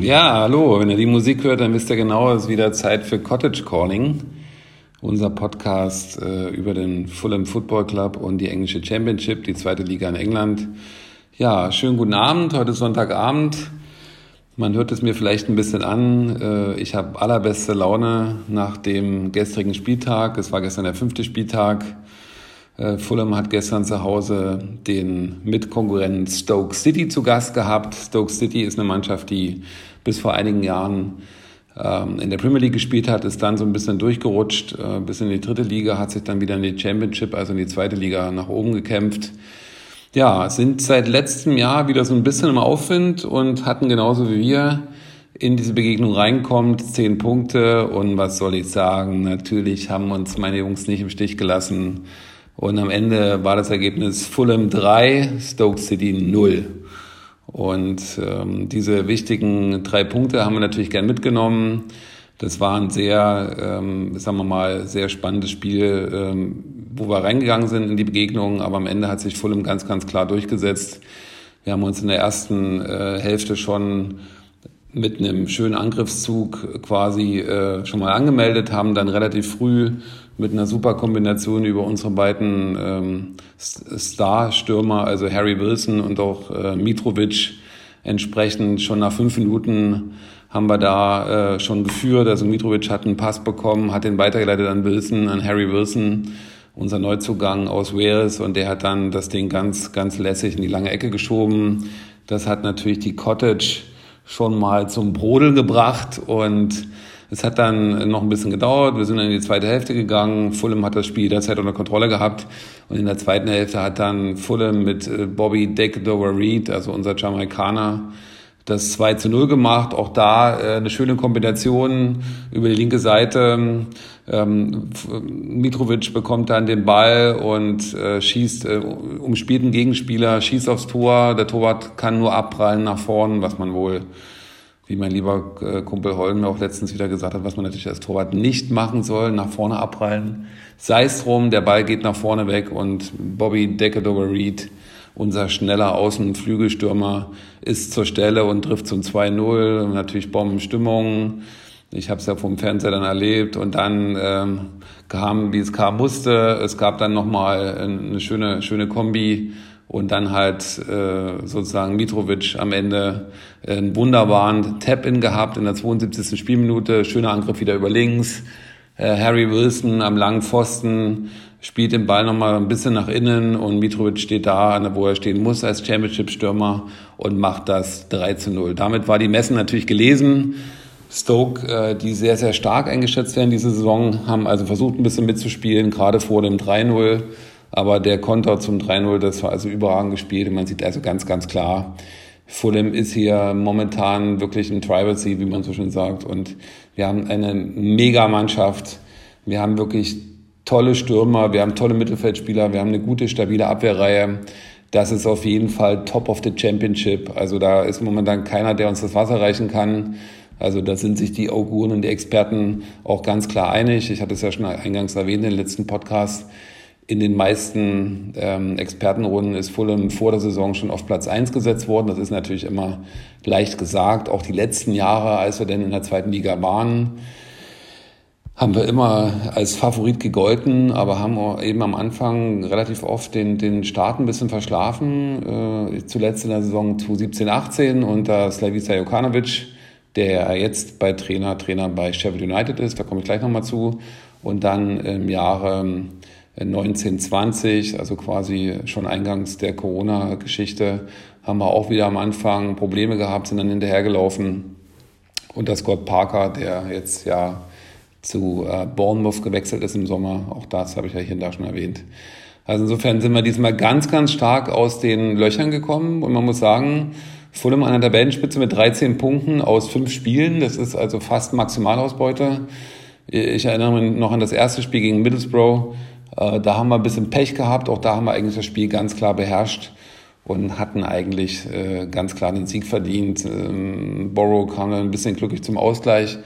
Ja, hallo. Wenn ihr die Musik hört, dann wisst ihr genau, es ist wieder Zeit für Cottage Calling. Unser Podcast äh, über den Fulham Football Club und die englische Championship, die zweite Liga in England. Ja, schönen guten Abend. Heute ist Sonntagabend. Man hört es mir vielleicht ein bisschen an. Äh, ich habe allerbeste Laune nach dem gestrigen Spieltag. Es war gestern der fünfte Spieltag. Äh, Fulham hat gestern zu Hause den Mitkonkurrenten Stoke City zu Gast gehabt. Stoke City ist eine Mannschaft, die bis vor einigen Jahren ähm, in der Premier League gespielt hat, ist dann so ein bisschen durchgerutscht, äh, bis in die dritte Liga, hat sich dann wieder in die Championship, also in die zweite Liga nach oben gekämpft. Ja, sind seit letztem Jahr wieder so ein bisschen im Aufwind und hatten genauso wie wir in diese Begegnung reinkommt, zehn Punkte und was soll ich sagen, natürlich haben uns meine Jungs nicht im Stich gelassen und am Ende war das Ergebnis Fulham 3, Stoke City 0. Und ähm, diese wichtigen drei Punkte haben wir natürlich gern mitgenommen. Das war ein sehr, ähm, sagen wir mal, sehr spannendes Spiel, ähm, wo wir reingegangen sind in die Begegnung, aber am Ende hat sich Fulham ganz, ganz klar durchgesetzt. Wir haben uns in der ersten äh, Hälfte schon mit einem schönen Angriffszug quasi äh, schon mal angemeldet, haben dann relativ früh mit einer super Kombination über unsere beiden ähm, Star-Stürmer, also Harry Wilson und auch äh, Mitrovic, entsprechend schon nach fünf Minuten haben wir da äh, schon geführt. Also Mitrovic hat einen Pass bekommen, hat den weitergeleitet an Wilson, an Harry Wilson, unser Neuzugang aus Wales, und der hat dann das Ding ganz, ganz lässig in die lange Ecke geschoben. Das hat natürlich die Cottage schon mal zum Brodeln gebracht und es hat dann noch ein bisschen gedauert. Wir sind dann in die zweite Hälfte gegangen. Fulham hat das Spiel derzeit unter Kontrolle gehabt. Und in der zweiten Hälfte hat dann Fulham mit äh, Bobby Deckdover Reed, also unser Jamaikaner, das 2 zu 0 gemacht. Auch da äh, eine schöne Kombination über die linke Seite. Ähm, Mitrovic bekommt dann den Ball und äh, schießt, äh, umspielt einen Gegenspieler, schießt aufs Tor. Der Torwart kann nur abprallen nach vorn, was man wohl wie mein lieber äh, Kumpel Holm mir auch letztens wieder gesagt hat, was man natürlich als Torwart nicht machen soll, nach vorne abprallen. Sei es drum, der Ball geht nach vorne weg und Bobby Deckedover Reed, unser schneller Außenflügelstürmer, ist zur Stelle und trifft zum 2-0. Natürlich Bombenstimmung. Ich habe es ja vom Fernseher dann erlebt und dann ähm, kam, wie es kam musste. Es gab dann nochmal eine schöne, schöne Kombi und dann halt äh, sozusagen Mitrovic am Ende einen wunderbaren Tap-In gehabt in der 72. Spielminute, schöner Angriff wieder über links. Äh, Harry Wilson am langen Pfosten spielt den Ball nochmal ein bisschen nach innen und Mitrovic steht da, wo er stehen muss als Championship-Stürmer und macht das 3 zu 0. Damit war die Messen natürlich gelesen. Stoke, äh, die sehr, sehr stark eingeschätzt werden diese Saison, haben also versucht ein bisschen mitzuspielen, gerade vor dem 3-0 aber der Konter zum 3-0, das war also überragend gespielt. Und man sieht also ganz, ganz klar, Fulham ist hier momentan wirklich ein Tribal wie man so schön sagt. Und wir haben eine Mega-Mannschaft. Wir haben wirklich tolle Stürmer, wir haben tolle Mittelfeldspieler, wir haben eine gute, stabile Abwehrreihe. Das ist auf jeden Fall Top of the Championship. Also da ist momentan keiner, der uns das Wasser reichen kann. Also da sind sich die Auguren und die Experten auch ganz klar einig. Ich hatte es ja schon eingangs erwähnt in den letzten Podcast. In den meisten ähm, Expertenrunden ist Fulham vor der Saison schon auf Platz eins gesetzt worden. Das ist natürlich immer leicht gesagt. Auch die letzten Jahre, als wir denn in der zweiten Liga waren, haben wir immer als Favorit gegolten, aber haben eben am Anfang relativ oft den, den Start ein bisschen verschlafen. Äh, zuletzt in der Saison 2017, 18 unter Slavica Jokanovic, der jetzt bei Trainer, Trainer bei Sheffield United ist, da komme ich gleich nochmal zu. Und dann im Jahre 1920, also quasi schon eingangs der Corona-Geschichte, haben wir auch wieder am Anfang Probleme gehabt, sind dann hinterhergelaufen. Und der Scott Parker, der jetzt ja zu äh, Bournemouth gewechselt ist im Sommer, auch das habe ich ja hier und da schon erwähnt. Also insofern sind wir diesmal ganz, ganz stark aus den Löchern gekommen und man muss sagen, Fulham an der Tabellenspitze mit 13 Punkten aus fünf Spielen, das ist also fast Maximalausbeute. Ich erinnere mich noch an das erste Spiel gegen Middlesbrough, äh, da haben wir ein bisschen Pech gehabt, auch da haben wir eigentlich das Spiel ganz klar beherrscht und hatten eigentlich äh, ganz klar den Sieg verdient. Ähm, Borrow kam dann ein bisschen glücklich zum Ausgleich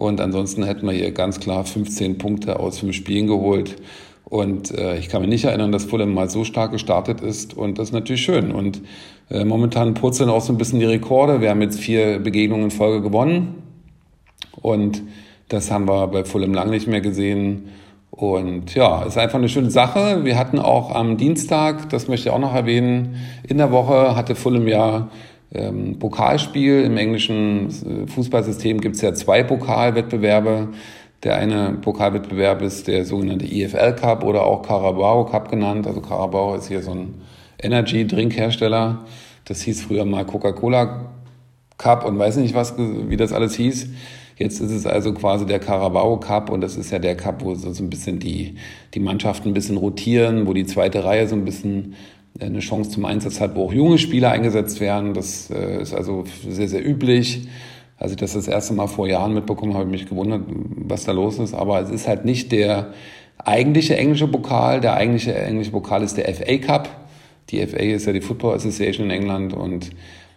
und ansonsten hätten wir hier ganz klar 15 Punkte aus fünf Spielen geholt. Und äh, ich kann mich nicht erinnern, dass Fulham mal so stark gestartet ist. Und das ist natürlich schön. Und äh, momentan purzeln auch so ein bisschen die Rekorde. Wir haben jetzt vier Begegnungen in Folge gewonnen. Und das haben wir bei Fulham lang nicht mehr gesehen. Und ja, ist einfach eine schöne Sache. Wir hatten auch am Dienstag, das möchte ich auch noch erwähnen, in der Woche hatte Fulham ja ähm, Pokalspiel. Im englischen äh, Fußballsystem gibt es ja zwei Pokalwettbewerbe. Der eine Pokalwettbewerb ist der sogenannte EFL Cup oder auch Carabao Cup genannt. Also Carabao ist hier so ein Energy-Drinkhersteller. Das hieß früher mal Coca-Cola Cup und weiß nicht was, wie das alles hieß. Jetzt ist es also quasi der Carabao Cup und das ist ja der Cup, wo so ein bisschen die, die Mannschaften ein bisschen rotieren, wo die zweite Reihe so ein bisschen eine Chance zum Einsatz hat, wo auch junge Spieler eingesetzt werden. Das äh, ist also sehr, sehr üblich. Als ich das das erste Mal vor Jahren mitbekommen habe, habe ich mich gewundert, was da los ist. Aber es ist halt nicht der eigentliche englische Pokal. Der eigentliche englische Pokal ist der FA Cup. Die FA ist ja die Football Association in England und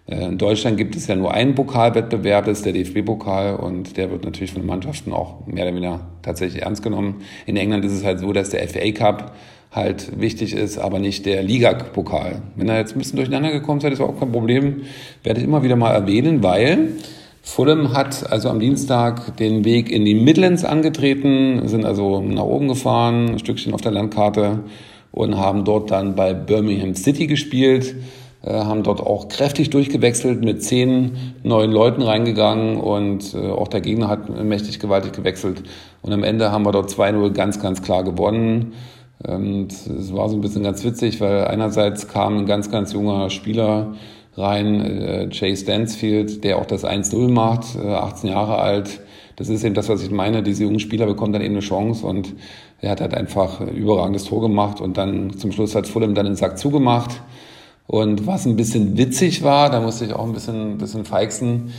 äh, in Deutschland gibt es ja nur einen Pokalwettbewerb, das ist der DFB-Pokal und der wird natürlich von den Mannschaften auch mehr oder weniger tatsächlich ernst genommen. In England ist es halt so, dass der FA Cup halt wichtig ist, aber nicht der Liga-Pokal. Wenn er jetzt ein bisschen durcheinander gekommen seid, ist auch kein Problem, werde ich immer wieder mal erwähnen, weil Fulham hat also am Dienstag den Weg in die Midlands angetreten, sind also nach oben gefahren, ein Stückchen auf der Landkarte und haben dort dann bei Birmingham City gespielt, äh, haben dort auch kräftig durchgewechselt, mit zehn neuen Leuten reingegangen und äh, auch der Gegner hat mächtig gewaltig gewechselt. Und am Ende haben wir dort 2-0 ganz, ganz klar gewonnen. Und es war so ein bisschen ganz witzig, weil einerseits kam ein ganz, ganz junger Spieler, rein. Äh, Jay Stansfield, der auch das 1-0 macht, äh, 18 Jahre alt. Das ist eben das, was ich meine. Diese jungen Spieler bekommen dann eben eine Chance und er hat halt einfach ein überragendes Tor gemacht und dann zum Schluss hat Fulham dann den Sack zugemacht. Und was ein bisschen witzig war, da musste ich auch ein bisschen, ein bisschen feixen,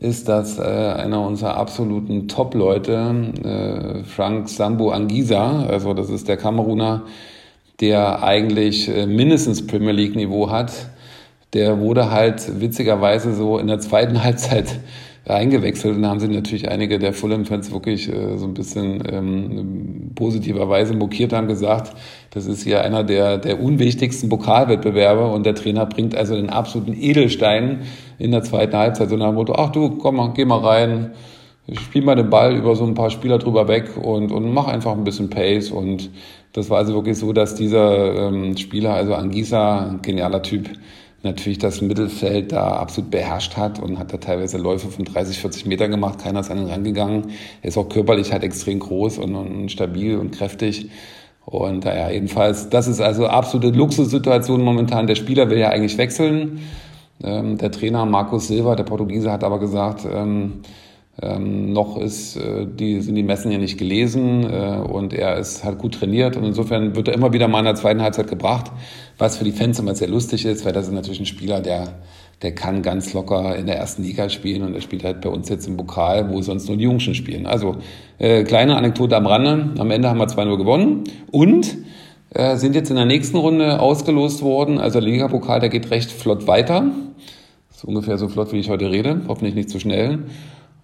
ist, dass äh, einer unserer absoluten Top-Leute, äh, Frank Sambo Angisa, also das ist der Kameruner, der eigentlich äh, mindestens Premier League-Niveau hat, der wurde halt witzigerweise so in der zweiten Halbzeit eingewechselt und haben sie natürlich einige der Fulham-Fans wirklich äh, so ein bisschen ähm, positiverweise mokiert haben gesagt, das ist hier einer der, der unwichtigsten Pokalwettbewerbe und der Trainer bringt also den absoluten Edelstein in der zweiten Halbzeit. So nach dem Motto, ach du, komm mal, geh mal rein, spiel mal den Ball über so ein paar Spieler drüber weg und, und mach einfach ein bisschen Pace. Und das war also wirklich so, dass dieser ähm, Spieler, also Angisa, genialer Typ, natürlich das Mittelfeld da absolut beherrscht hat und hat da teilweise Läufe von 30, 40 Metern gemacht. Keiner ist an ihn rangegangen. Er ist auch körperlich halt extrem groß und, und stabil und kräftig. Und naja, jedenfalls, das ist also absolute Luxussituation momentan. Der Spieler will ja eigentlich wechseln. Ähm, der Trainer Markus Silva, der Portugiese, hat aber gesagt, ähm, ähm, noch ist, äh, die, sind die Messen ja nicht gelesen äh, und er ist halt gut trainiert und insofern wird er immer wieder mal in der zweiten Halbzeit gebracht, was für die Fans immer sehr lustig ist, weil das ist natürlich ein Spieler, der, der kann ganz locker in der ersten Liga spielen und er spielt halt bei uns jetzt im Pokal, wo sonst nur die Jungschen spielen. Also äh, kleine Anekdote am Rande, am Ende haben wir 2-0 gewonnen und äh, sind jetzt in der nächsten Runde ausgelost worden. Also der Liga-Pokal, der geht recht flott weiter. Ist ungefähr so flott, wie ich heute rede, hoffentlich nicht zu schnell.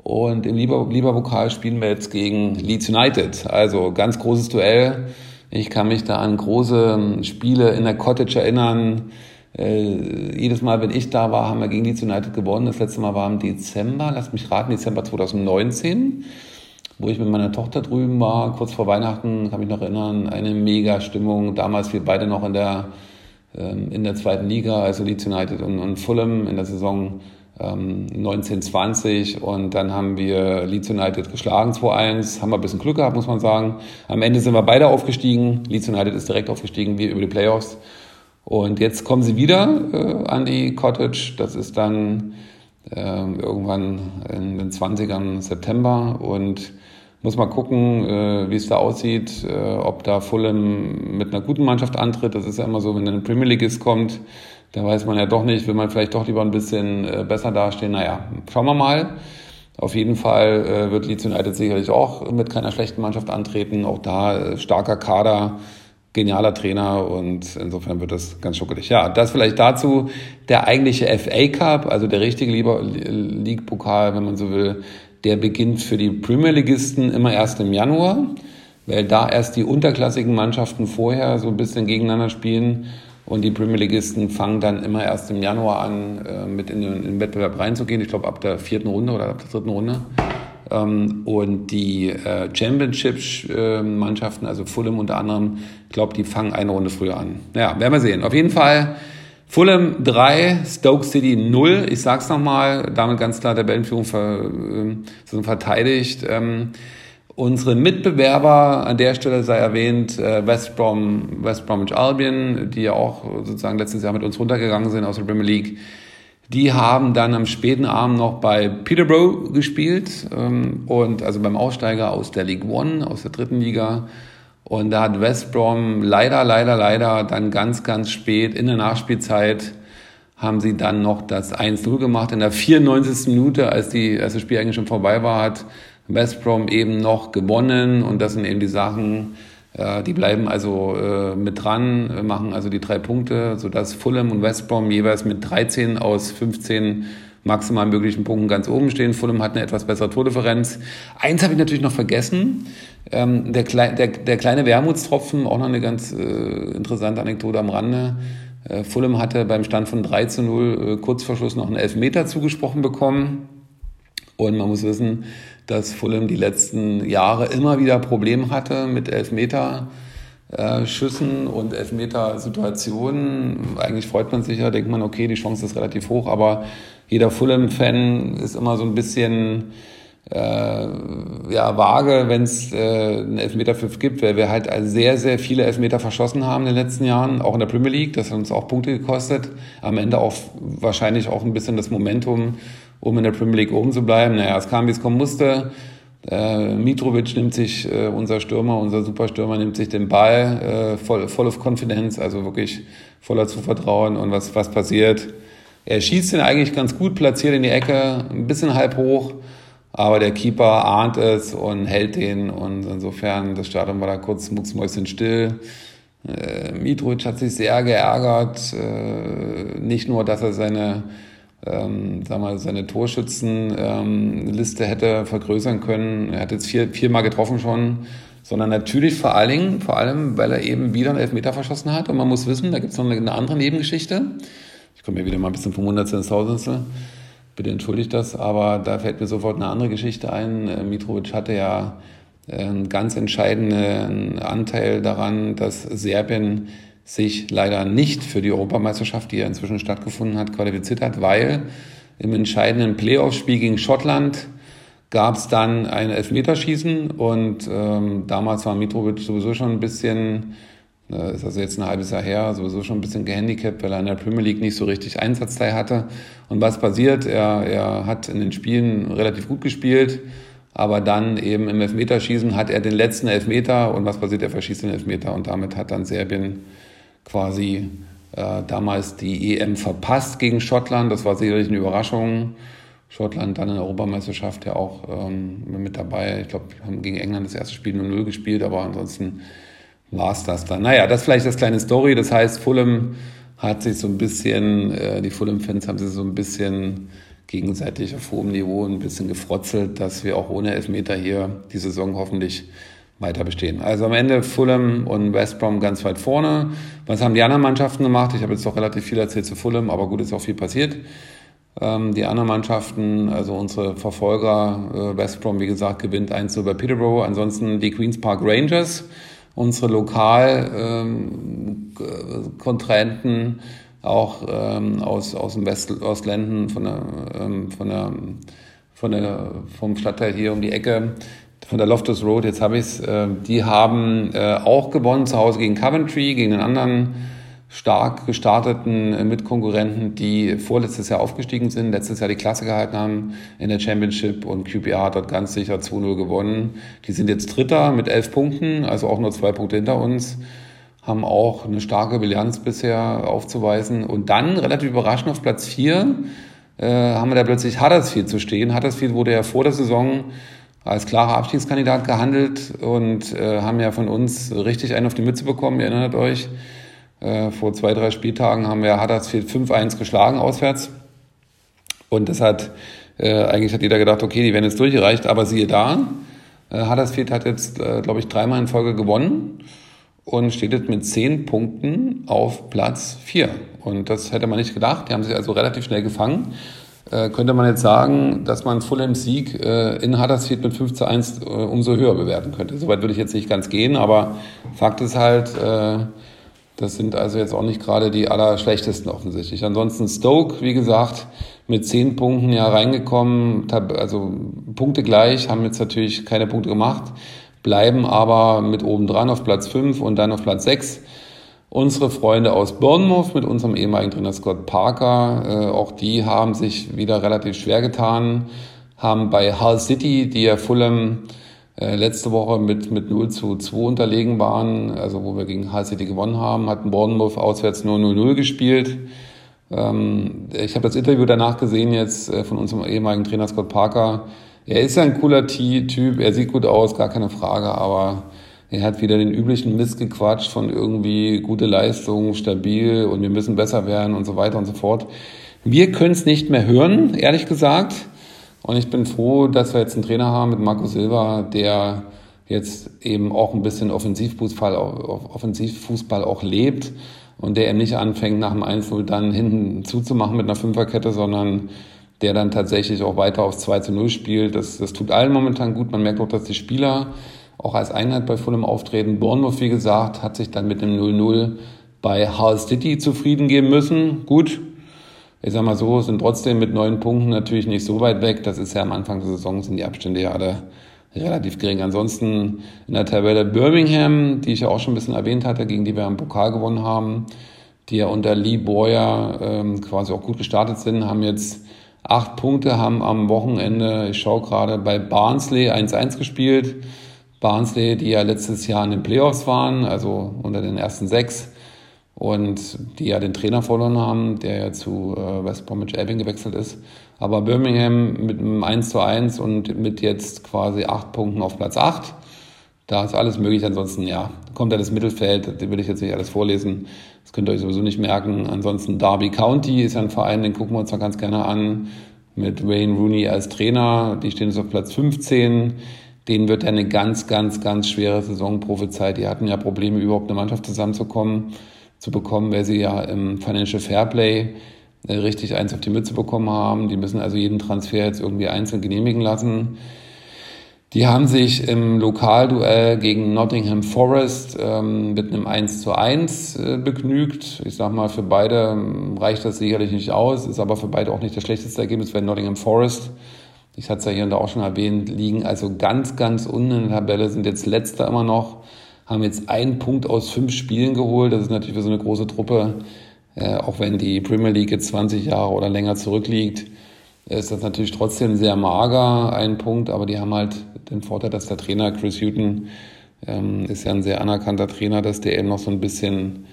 Und im Lieber-Pokal spielen wir jetzt gegen Leeds United. Also ganz großes Duell. Ich kann mich da an große ähm, Spiele in der Cottage erinnern. Äh, jedes Mal, wenn ich da war, haben wir gegen Leeds United gewonnen. Das letzte Mal war im Dezember, lass mich raten, Dezember 2019, wo ich mit meiner Tochter drüben war, kurz vor Weihnachten, kann mich noch erinnern, eine mega Stimmung. Damals wir beide noch in der, ähm, in der zweiten Liga, also Leeds United und, und Fulham in der Saison 1920 ähm, und dann haben wir Leeds United geschlagen 2-1, haben wir ein bisschen Glück gehabt, muss man sagen. Am Ende sind wir beide aufgestiegen, Leeds United ist direkt aufgestiegen, wir über die Playoffs. Und jetzt kommen sie wieder äh, an die Cottage, das ist dann äh, irgendwann in den 20ern September und muss mal gucken, äh, wie es da aussieht, äh, ob da Fulham mit einer guten Mannschaft antritt. Das ist ja immer so, wenn ein Premier League kommt, da weiß man ja doch nicht, will man vielleicht doch lieber ein bisschen äh, besser dastehen. Naja, schauen wir mal. Auf jeden Fall äh, wird Leeds United sicherlich auch mit keiner schlechten Mannschaft antreten. Auch da äh, starker Kader, genialer Trainer und insofern wird das ganz schuckelig. Ja, das vielleicht dazu. Der eigentliche FA Cup, also der richtige League-Pokal, wenn man so will, der beginnt für die Premier Ligisten immer erst im Januar. weil da erst die unterklassigen Mannschaften vorher so ein bisschen gegeneinander spielen und die Premier Leagueisten fangen dann immer erst im Januar an, äh, mit in den, in den Wettbewerb reinzugehen. Ich glaube, ab der vierten Runde oder ab der dritten Runde. Ähm, und die äh, Championship-Mannschaften, also Fulham unter anderem, ich glaube, die fangen eine Runde früher an. Naja, werden wir sehen. Auf jeden Fall Fulham 3, Stoke City 0. Ich sag's nochmal, damit ganz klar der Tabellenführung ver, äh, verteidigt. Ähm, Unsere Mitbewerber, an der Stelle sei erwähnt, äh, West, Brom, West Bromwich Albion, die ja auch sozusagen letztes Jahr mit uns runtergegangen sind aus der Premier League, die haben dann am späten Abend noch bei Peterborough gespielt ähm, und also beim Aussteiger aus der League One, aus der dritten Liga. Und da hat West Brom leider, leider, leider dann ganz, ganz spät in der Nachspielzeit haben sie dann noch das 1-0 gemacht. In der 94. Minute, als, die, als das Spiel eigentlich schon vorbei war, hat West Brom eben noch gewonnen und das sind eben die Sachen, äh, die bleiben also äh, mit dran, machen also die drei Punkte, sodass Fulham und West Brom jeweils mit 13 aus 15 maximal möglichen Punkten ganz oben stehen. Fulham hat eine etwas bessere Tordifferenz. Eins habe ich natürlich noch vergessen. Ähm, der, Kle der, der kleine Wermutstropfen, auch noch eine ganz äh, interessante Anekdote am Rande. Äh, Fulham hatte beim Stand von 3 zu 0 äh, kurz vor Schluss noch einen Elfmeter zugesprochen bekommen. Und man muss wissen, dass Fulham die letzten Jahre immer wieder Probleme hatte mit Elfmeter. Schüssen und Elfmeter-Situationen. Eigentlich freut man sich ja, denkt man, okay, die Chance ist relativ hoch, aber jeder Fulham-Fan ist immer so ein bisschen äh, ja, vage, wenn es äh, einen Elfmeterpfiff gibt, weil wir halt sehr, sehr viele Elfmeter verschossen haben in den letzten Jahren, auch in der Premier League. Das hat uns auch Punkte gekostet. Am Ende auch wahrscheinlich auch ein bisschen das Momentum um in der Premier League oben zu bleiben. Naja, es kam, wie es kommen musste. Äh, Mitrovic nimmt sich, äh, unser Stürmer, unser Superstürmer, nimmt sich den Ball äh, voll, voll of Confidence, also wirklich voller Zuvertrauen. Und was, was passiert? Er schießt ihn eigentlich ganz gut, platziert in die Ecke, ein bisschen halb hoch, aber der Keeper ahnt es und hält den. Und insofern, das Stadion war da kurz mucksmäuschen still. Äh, Mitrovic hat sich sehr geärgert. Äh, nicht nur, dass er seine ähm, sag mal, seine Torschützenliste ähm, hätte vergrößern können. Er hat jetzt vier, viermal getroffen schon, sondern natürlich vor allen Dingen, vor allem, weil er eben wieder einen Elfmeter verschossen hat. Und man muss wissen, da gibt es noch eine, eine, andere Nebengeschichte. Ich komme ja wieder mal ein bisschen vom Hundertstel ins Tausendstel. Bitte entschuldigt das, aber da fällt mir sofort eine andere Geschichte ein. Äh, Mitrovic hatte ja äh, einen ganz entscheidenden Anteil daran, dass Serbien sich leider nicht für die Europameisterschaft, die ja inzwischen stattgefunden hat, qualifiziert hat, weil im entscheidenden Playoff-Spiel gegen Schottland gab es dann ein Elfmeterschießen und ähm, damals war Mitrovic sowieso schon ein bisschen, äh, ist also jetzt ein halbes Jahr her, sowieso schon ein bisschen gehandicapt, weil er in der Premier League nicht so richtig Einsatzteil hatte. Und was passiert? Er, er hat in den Spielen relativ gut gespielt, aber dann eben im Elfmeterschießen hat er den letzten Elfmeter und was passiert? Er verschießt den Elfmeter und damit hat dann Serbien quasi äh, damals die EM verpasst gegen Schottland. Das war sicherlich eine Überraschung. Schottland dann in der Europameisterschaft ja auch ähm, mit dabei. Ich glaube, haben gegen England das erste Spiel 0-0 gespielt, aber ansonsten war es das dann. Naja, das ist vielleicht das kleine Story. Das heißt, Fulham hat sich so ein bisschen, äh, die Fulham-Fans haben sich so ein bisschen gegenseitig auf hohem Niveau ein bisschen gefrotzelt, dass wir auch ohne Elfmeter hier die Saison hoffentlich weiter bestehen. Also am Ende Fulham und West Brom ganz weit vorne. Was haben die anderen Mannschaften gemacht? Ich habe jetzt doch relativ viel erzählt zu Fulham, aber gut, ist auch viel passiert. Ähm, die anderen Mannschaften, also unsere Verfolger, äh, West Brom, wie gesagt, gewinnt 1 über Peterborough. Ansonsten die Queen's Park Rangers, unsere Lokalkontrahenten, ähm, auch ähm, aus, aus dem West Ostländen, von der, von der, von der, vom Stadtteil hier um die Ecke, von der Loftus Road, jetzt habe ich es, äh, die haben äh, auch gewonnen zu Hause gegen Coventry, gegen einen anderen stark gestarteten äh, Mitkonkurrenten, die vorletztes Jahr aufgestiegen sind, letztes Jahr die Klasse gehalten haben in der Championship und QPR hat dort ganz sicher 2-0 gewonnen. Die sind jetzt Dritter mit elf Punkten, also auch nur zwei Punkte hinter uns, haben auch eine starke Bilanz bisher aufzuweisen und dann relativ überraschend auf Platz vier äh, haben wir da plötzlich Huddersfield zu stehen. Huddersfield wurde ja vor der Saison als klarer Abstiegskandidat gehandelt und äh, haben ja von uns richtig einen auf die Mütze bekommen, ihr erinnert euch. Äh, vor zwei, drei Spieltagen haben wir Huddersfield 5-1 geschlagen auswärts. Und das hat, äh, eigentlich hat jeder gedacht, okay, die werden jetzt durchgereicht, aber siehe da, äh, Huddersfield hat jetzt, äh, glaube ich, dreimal in Folge gewonnen und steht jetzt mit zehn Punkten auf Platz vier. Und das hätte man nicht gedacht. Die haben sich also relativ schnell gefangen. Äh, könnte man jetzt sagen, dass man Fulhams Sieg äh, in Huddersfield mit 5 zu 1 äh, umso höher bewerten könnte. Soweit würde ich jetzt nicht ganz gehen, aber Fakt ist halt, äh, das sind also jetzt auch nicht gerade die allerschlechtesten offensichtlich. Ansonsten Stoke, wie gesagt, mit 10 Punkten ja reingekommen, also Punkte gleich, haben jetzt natürlich keine Punkte gemacht, bleiben aber mit oben dran auf Platz 5 und dann auf Platz 6 Unsere Freunde aus Bournemouth mit unserem ehemaligen Trainer Scott Parker, äh, auch die haben sich wieder relativ schwer getan, haben bei Hull City, die ja Fulham äh, letzte Woche mit, mit 0 zu 2 unterlegen waren, also wo wir gegen Hull City gewonnen haben, hatten Bournemouth auswärts nur 0-0 gespielt. Ähm, ich habe das Interview danach gesehen jetzt äh, von unserem ehemaligen Trainer Scott Parker. Er ist ja ein cooler Typ, er sieht gut aus, gar keine Frage, aber er hat wieder den üblichen Mist gequatscht von irgendwie gute Leistung, stabil und wir müssen besser werden und so weiter und so fort. Wir können es nicht mehr hören, ehrlich gesagt. Und ich bin froh, dass wir jetzt einen Trainer haben mit Marco Silva, der jetzt eben auch ein bisschen Offensivfußball, Offensivfußball auch lebt und der eben nicht anfängt, nach dem 1 dann hinten zuzumachen mit einer Fünferkette, sondern der dann tatsächlich auch weiter aufs 2 zu 0 spielt. Das, das tut allen momentan gut. Man merkt auch, dass die Spieler auch als Einheit bei Fulham auftreten. Bournemouth, wie gesagt, hat sich dann mit dem 0-0 bei Hull City zufrieden geben müssen. Gut, ich sag mal so, sind trotzdem mit neun Punkten natürlich nicht so weit weg. Das ist ja am Anfang der Saison, sind die Abstände ja alle relativ gering. Ansonsten in der Tabelle Birmingham, die ich ja auch schon ein bisschen erwähnt hatte, gegen die wir im Pokal gewonnen haben, die ja unter Lee Boyer ähm, quasi auch gut gestartet sind, haben jetzt acht Punkte, haben am Wochenende, ich schaue gerade, bei Barnsley 1-1 gespielt. Barnsley, die ja letztes Jahr in den Playoffs waren, also unter den ersten sechs, und die ja den Trainer verloren haben, der ja zu äh, West Bromwich Albion gewechselt ist. Aber Birmingham mit einem 1 zu 1 und mit jetzt quasi acht Punkten auf Platz 8. Da ist alles möglich. Ansonsten, ja, kommt ja das Mittelfeld. Das will ich jetzt nicht alles vorlesen. Das könnt ihr euch sowieso nicht merken. Ansonsten Derby County ist ja ein Verein, den gucken wir uns mal ganz gerne an. Mit Wayne Rooney als Trainer. Die stehen jetzt auf Platz 15 denen wird eine ganz, ganz, ganz schwere Saison prophezeit. Die hatten ja Probleme, überhaupt eine Mannschaft zusammenzukommen, zu bekommen, weil sie ja im Financial Fairplay äh, richtig eins auf die Mütze bekommen haben. Die müssen also jeden Transfer jetzt irgendwie einzeln genehmigen lassen. Die haben sich im Lokalduell gegen Nottingham Forest ähm, mit einem 1 zu 1 äh, begnügt. Ich sag mal, für beide ähm, reicht das sicherlich nicht aus, ist aber für beide auch nicht das schlechteste Ergebnis, weil Nottingham Forest ich hatte es ja hier und da auch schon erwähnt, liegen also ganz, ganz unten in der Tabelle, sind jetzt letzter immer noch, haben jetzt einen Punkt aus fünf Spielen geholt. Das ist natürlich für so eine große Truppe, äh, auch wenn die Premier League jetzt 20 Jahre oder länger zurückliegt, ist das natürlich trotzdem sehr mager, ein Punkt, aber die haben halt den Vorteil, dass der Trainer Chris Hutton ähm, ist ja ein sehr anerkannter Trainer, dass der eben noch so ein bisschen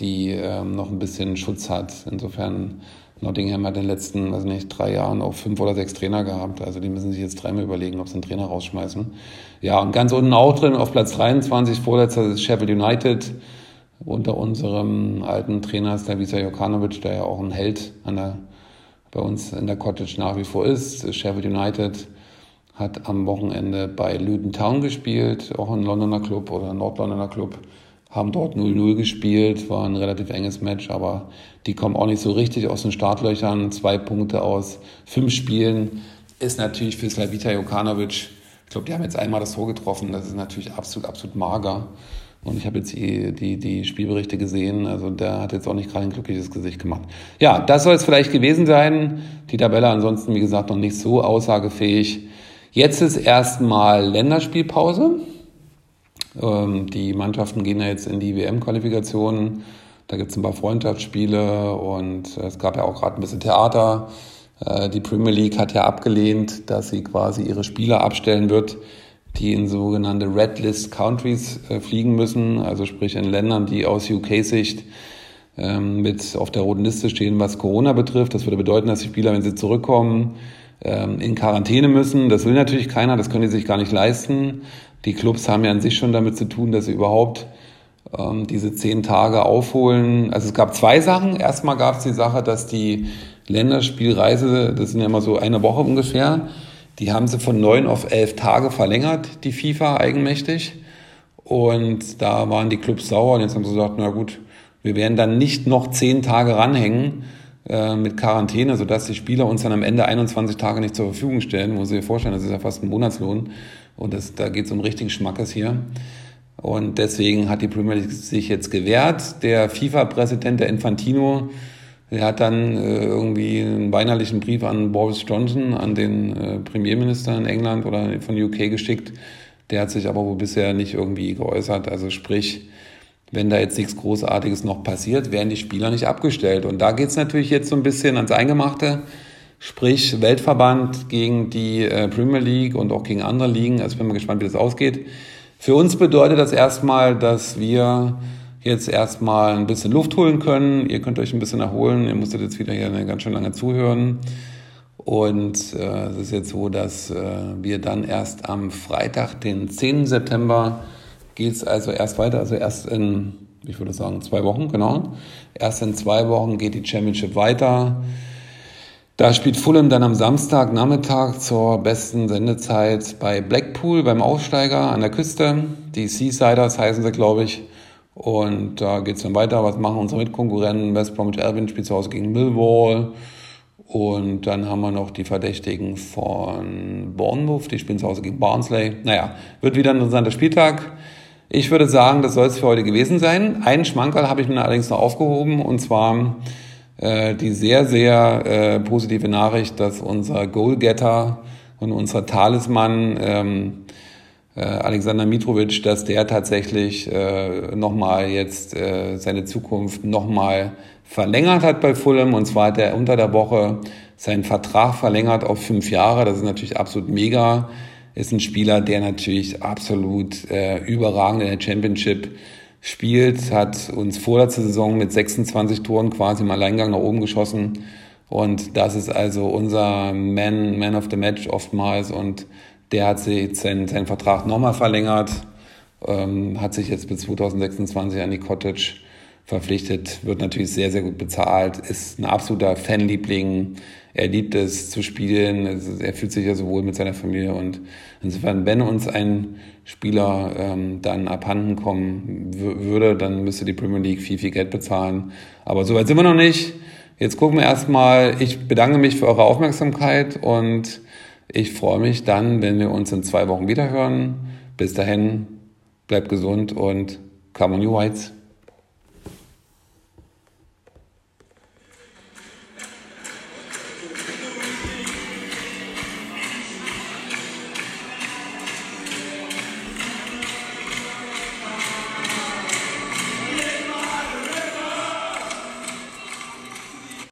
die ähm, noch ein bisschen Schutz hat. Insofern Nottingham hat in den letzten, weiß nicht, drei Jahren auch fünf oder sechs Trainer gehabt. Also die müssen sich jetzt dreimal überlegen, ob sie einen Trainer rausschmeißen. Ja, und ganz unten auch drin auf Platz 23, vorletzter ist Sheffield United. Unter unserem alten Trainer ist der Visa Jokanovic, der ja auch ein Held an der, bei uns in der Cottage nach wie vor ist. Sheffield United hat am Wochenende bei Luton Town gespielt, auch ein Londoner Club oder ein Nordlondoner Club haben dort 0-0 gespielt, war ein relativ enges Match, aber die kommen auch nicht so richtig aus den Startlöchern. Zwei Punkte aus fünf Spielen ist natürlich für Slavita Jokanovic, ich glaube, die haben jetzt einmal das Tor getroffen, das ist natürlich absolut, absolut mager. Und ich habe jetzt die, die, die Spielberichte gesehen, also der hat jetzt auch nicht gerade ein glückliches Gesicht gemacht. Ja, das soll es vielleicht gewesen sein. Die Tabelle ansonsten, wie gesagt, noch nicht so aussagefähig. Jetzt ist erstmal Länderspielpause. Ähm, die Mannschaften gehen ja jetzt in die WM-Qualifikationen. Da gibt es ein paar Freundschaftsspiele und es gab ja auch gerade ein bisschen Theater. Äh, die Premier League hat ja abgelehnt, dass sie quasi ihre Spieler abstellen wird, die in sogenannte Red List Countries äh, fliegen müssen, also sprich in Ländern, die aus UK-Sicht ähm, mit auf der roten Liste stehen, was Corona betrifft. Das würde bedeuten, dass die Spieler, wenn sie zurückkommen, ähm, in Quarantäne müssen. Das will natürlich keiner, das können die sich gar nicht leisten. Die Clubs haben ja an sich schon damit zu tun, dass sie überhaupt ähm, diese zehn Tage aufholen. Also es gab zwei Sachen. Erstmal gab es die Sache, dass die Länderspielreise, das sind ja immer so eine Woche ungefähr, Die haben sie von neun auf elf Tage verlängert, die FIFA eigenmächtig. Und da waren die Clubs sauer und jetzt haben sie gesagt, na gut, wir werden dann nicht noch zehn Tage ranhängen äh, mit Quarantäne, sodass die Spieler uns dann am Ende 21 Tage nicht zur Verfügung stellen. Muss ich dir vorstellen, das ist ja fast ein Monatslohn. Und das, da geht es um richtigen Schmackes hier. Und deswegen hat die Premier League sich jetzt gewehrt. Der FIFA-Präsident, der Infantino, der hat dann äh, irgendwie einen weinerlichen Brief an Boris Johnson, an den äh, Premierminister in England oder von UK geschickt. Der hat sich aber wohl bisher nicht irgendwie geäußert. Also sprich, wenn da jetzt nichts Großartiges noch passiert, werden die Spieler nicht abgestellt. Und da geht's natürlich jetzt so ein bisschen ans Eingemachte. Sprich, Weltverband gegen die äh, Premier League und auch gegen andere Ligen. Also ich bin mal gespannt, wie das ausgeht. Für uns bedeutet das erstmal, dass wir jetzt erstmal ein bisschen Luft holen können. Ihr könnt euch ein bisschen erholen. Ihr musstet jetzt wieder hier eine ganz schön lange zuhören. Und äh, es ist jetzt so, dass äh, wir dann erst am Freitag, den 10. September, geht es also erst weiter, also erst in, ich würde sagen, zwei Wochen, genau. Erst in zwei Wochen geht die Championship weiter. Da spielt Fulham dann am Samstagnachmittag zur besten Sendezeit bei Blackpool beim Aufsteiger an der Küste. Die Seasiders heißen sie, glaube ich. Und da geht es dann weiter. Was machen unsere Mitkonkurrenten? West Bromwich Albion spielt zu Hause gegen Millwall. Und dann haben wir noch die Verdächtigen von Bournemouth, die spielen zu Hause gegen Barnsley. Naja, wird wieder ein interessanter Spieltag. Ich würde sagen, das soll es für heute gewesen sein. Einen Schmankerl habe ich mir allerdings noch aufgehoben und zwar äh, die sehr, sehr äh, positive Nachricht, dass unser Goalgetter und unser Talisman ähm, äh, Alexander Mitrovic, dass der tatsächlich äh, nochmal jetzt äh, seine Zukunft nochmal verlängert hat bei Fulham. Und zwar hat er unter der Woche seinen Vertrag verlängert auf fünf Jahre. Das ist natürlich absolut mega. Ist ein Spieler, der natürlich absolut äh, überragend in der Championship spielt, hat uns vor der Saison mit 26 Toren quasi im Alleingang nach oben geschossen. Und das ist also unser Man, Man of the Match oftmals. Und der hat sich seinen, seinen Vertrag nochmal verlängert, ähm, hat sich jetzt bis 2026 an die Cottage verpflichtet, wird natürlich sehr, sehr gut bezahlt, ist ein absoluter Fanliebling. Er liebt es zu spielen, er fühlt sich ja so wohl mit seiner Familie und insofern, wenn uns ein Spieler ähm, dann abhanden kommen würde, dann müsste die Premier League viel, viel Geld bezahlen. Aber soweit sind wir noch nicht. Jetzt gucken wir erstmal. Ich bedanke mich für eure Aufmerksamkeit und ich freue mich dann, wenn wir uns in zwei Wochen wieder hören. Bis dahin, bleibt gesund und come on you whites.